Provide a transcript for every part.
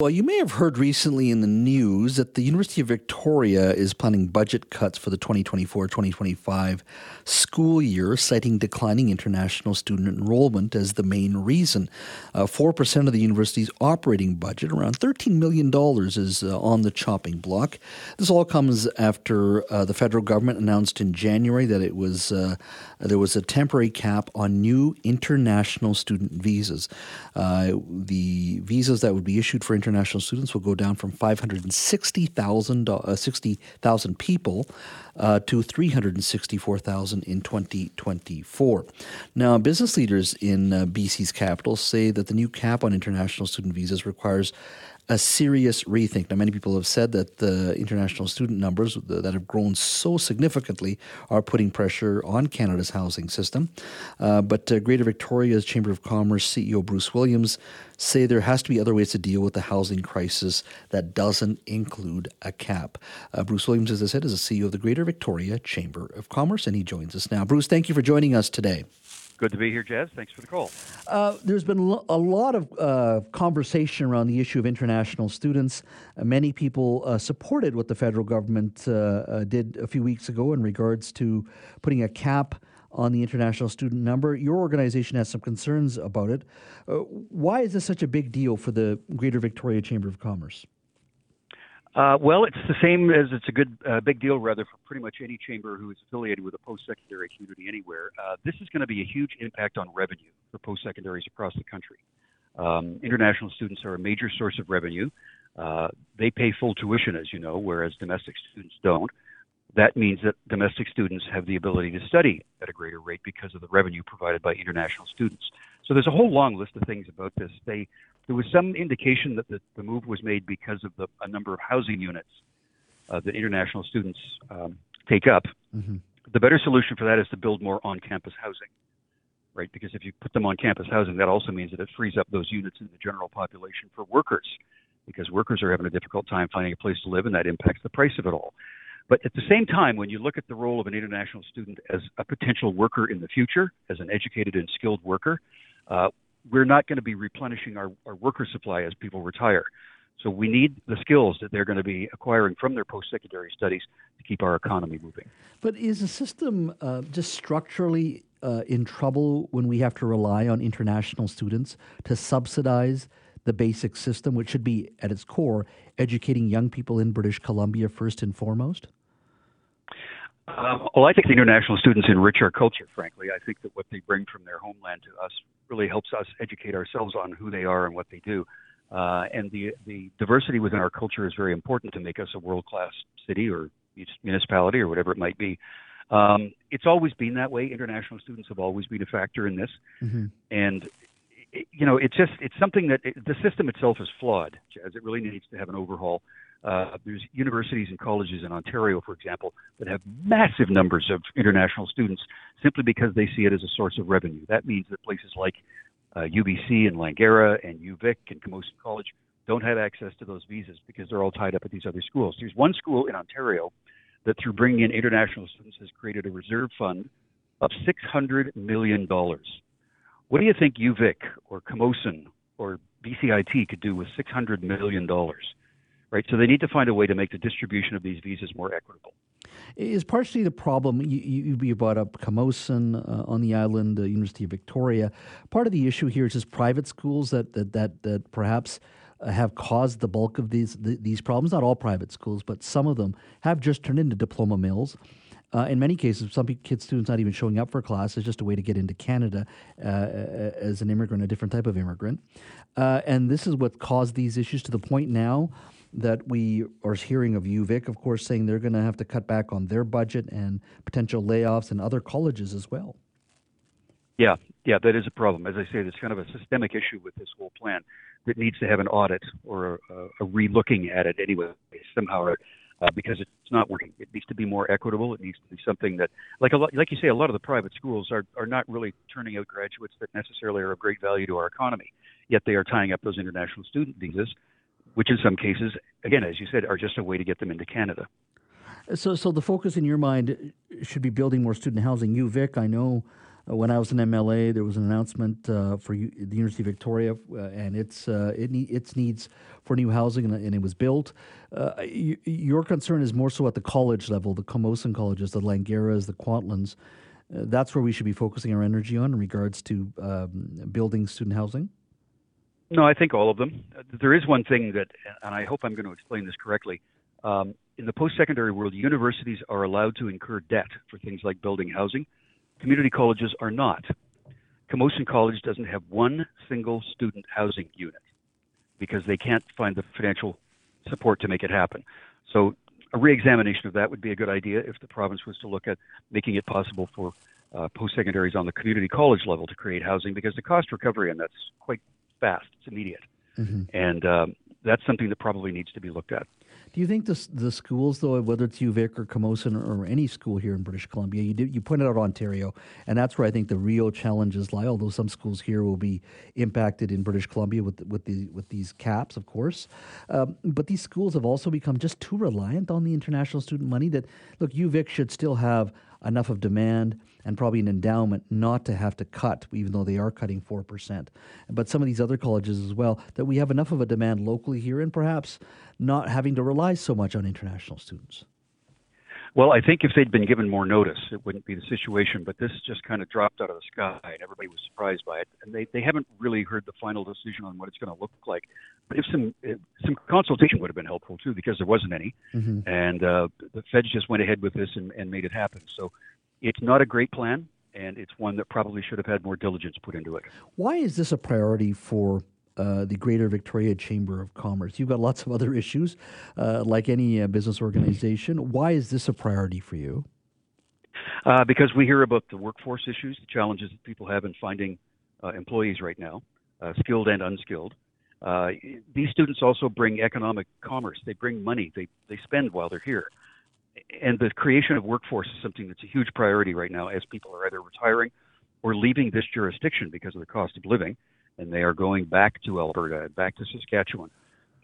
Well, you may have heard recently in the news that the University of Victoria is planning budget cuts for the 2024 2025 school year, citing declining international student enrollment as the main reason. Uh, 4% of the university's operating budget, around $13 million, is uh, on the chopping block. This all comes after uh, the federal government announced in January that it was uh, there was a temporary cap on new international student visas. Uh, the visas that would be issued for international international students will go down from 560,000 uh, 60,000 people uh, to 364,000 in 2024. Now, business leaders in uh, BC's capital say that the new cap on international student visas requires a serious rethink. Now, many people have said that the international student numbers that have grown so significantly are putting pressure on Canada's housing system. Uh, but uh, Greater Victoria's Chamber of Commerce CEO Bruce Williams say there has to be other ways to deal with the housing crisis that doesn't include a cap. Uh, Bruce Williams, as I said, is the CEO of the Greater Victoria Chamber of Commerce, and he joins us now. Bruce, thank you for joining us today. Good to be here, Jas. Thanks for the call. Uh, there's been a lot of uh, conversation around the issue of international students. Uh, many people uh, supported what the federal government uh, uh, did a few weeks ago in regards to putting a cap on the international student number. Your organization has some concerns about it. why is this such a big deal for the Greater Victoria Chamber of Commerce? Uh, well, it's the same as it's a good uh, big deal, rather, for pretty much any chamber who is affiliated with a post-secondary community anywhere. Uh, this is going to be a huge impact on revenue for post-secondaries across the country. Um, international students are a major source of revenue. Uh, they pay full tuition, as you know, whereas domestic students don't. That means that domestic students have the ability to study at a greater rate because of the revenue provided by international students. So there's a whole long list of things about this. They there was some indication that the, the move was made because of the a number of housing units uh, that international students um, take up. Mm-hmm. The better solution for that is to build more on-campus housing, right? Because if you put them on campus housing, that also means that it frees up those units in the general population for workers, because workers are having a difficult time finding a place to live, and that impacts the price of it all. But at the same time, when you look at the role of an international student as a potential worker in the future, as an educated and skilled worker, uh, we're not going to be replenishing our, our worker supply as people retire. So we need the skills that they're going to be acquiring from their post-secondary studies to keep our economy moving. But is the system uh, just structurally uh, in trouble when we have to rely on international students to subsidize the basic system, which should be at its core educating young people in British Columbia first and foremost? Um, well, I think the international students enrich our culture, frankly. I think that what they bring from their homeland to us really helps us educate ourselves on who they are and what they do. Uh, and the, the diversity within our culture is very important to make us a world class city or municipality or whatever it might be. Um, it's always been that way. International students have always been a factor in this. Mm-hmm. And you know, it's just it's something that it, the system itself is flawed, as it really needs to have an overhaul. Uh, there's universities and colleges in Ontario, for example, that have massive numbers of international students simply because they see it as a source of revenue. That means that places like uh, UBC and Langara and UVic and Camosun College don't have access to those visas because they're all tied up at these other schools. There's one school in Ontario that, through bringing in international students, has created a reserve fund of $600 million. What do you think UVic or Camosun or BCIT could do with $600 million? Right? So they need to find a way to make the distribution of these visas more equitable. Is partially the problem you, you, brought up Camosun uh, on the island, the uh, University of Victoria. Part of the issue here is just private schools that that that, that perhaps uh, have caused the bulk of these the, these problems. Not all private schools, but some of them have just turned into diploma mills. Uh, in many cases, some kids, students not even showing up for class. is just a way to get into Canada uh, as an immigrant, a different type of immigrant. Uh, and this is what caused these issues to the point now that we are hearing of UVic, of course, saying they're going to have to cut back on their budget and potential layoffs in other colleges as well. Yeah, yeah, that is a problem. As I say, there's kind of a systemic issue with this whole plan that needs to have an audit or a, a re-looking at it anyway, somehow. uh, because it's not working. It needs to be more equitable. It needs to be something that, like a lot, like you say, a lot of the private schools are are not really turning out graduates that necessarily are of great value to our economy. Yet they are tying up those international student visas, which in some cases, again, as you said, are just a way to get them into Canada. So, so the focus in your mind should be building more student housing. UVic, I know uh, when I was in MLA, there was an announcement uh, for U- the University of Victoria uh, and its uh, it ne- its needs for new housing, and, and it was built. Uh, y- your concern is more so at the college level, the Camosun colleges, the Langara's, the Kwantlens. Uh, that's where we should be focusing our energy on in regards to um, building student housing. No, I think all of them. There is one thing that, and I hope I'm going to explain this correctly. Um, in the post-secondary world, universities are allowed to incur debt for things like building housing Community colleges are not. Camosun College doesn't have one single student housing unit because they can't find the financial support to make it happen. So a reexamination of that would be a good idea if the province was to look at making it possible for uh, post-secondaries on the community college level to create housing because the cost recovery and that's quite fast. It's immediate. Mm-hmm. And um, that's something that probably needs to be looked at. Do you think the the schools, though, whether it's UVic or Camosun or any school here in British Columbia, you did, you pointed out Ontario, and that's where I think the real challenges lie. Although some schools here will be impacted in British Columbia with with the with these caps, of course, um, but these schools have also become just too reliant on the international student money. That look, UVic should still have enough of demand and probably an endowment not to have to cut, even though they are cutting 4%. But some of these other colleges as well, that we have enough of a demand locally here and perhaps not having to rely so much on international students. Well, I think if they'd been given more notice, it wouldn't be the situation. But this just kind of dropped out of the sky, and everybody was surprised by it. And they, they haven't really heard the final decision on what it's going to look like. But if some if some consultation would have been helpful too, because there wasn't any, mm-hmm. and uh, the feds just went ahead with this and, and made it happen. So it's not a great plan, and it's one that probably should have had more diligence put into it. Why is this a priority for uh, the Greater Victoria Chamber of Commerce. You've got lots of other issues, uh, like any uh, business organization. Why is this a priority for you? Uh, because we hear about the workforce issues, the challenges that people have in finding uh, employees right now, skilled and unskilled. these students also bring economic commerce. They bring money. They they spend while they're here, and the creation of workforce is something that's a huge priority right now as people are either retiring or leaving this jurisdiction because of the cost of living and they are going back to Alberta, back to Saskatchewan,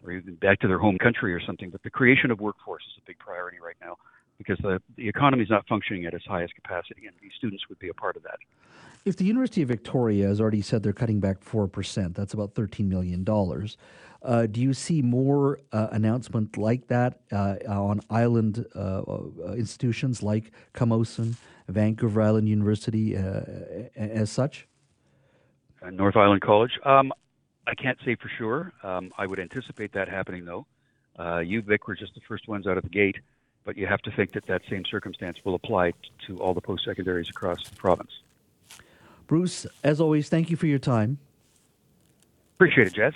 or even back to their home country or something. But the creation of workforce is a big priority right now because the, the economy is not functioning at its highest capacity, and these students would be a part of that. If the University of Victoria has already said they're cutting back 4%, that's about $13 million. Uh, do you see more uh, announcement like that uh, on island uh, uh, institutions like Camosun, Vancouver Island University, uh, as such? North Island College. Um, I can't say for sure. Um, I would anticipate that happening though. Uh, UVic were just the first ones out of the gate, but you have to think that that same circumstance will apply to all the post secondaries across the province. Bruce, as always, thank you for your time. Appreciate it, Jas.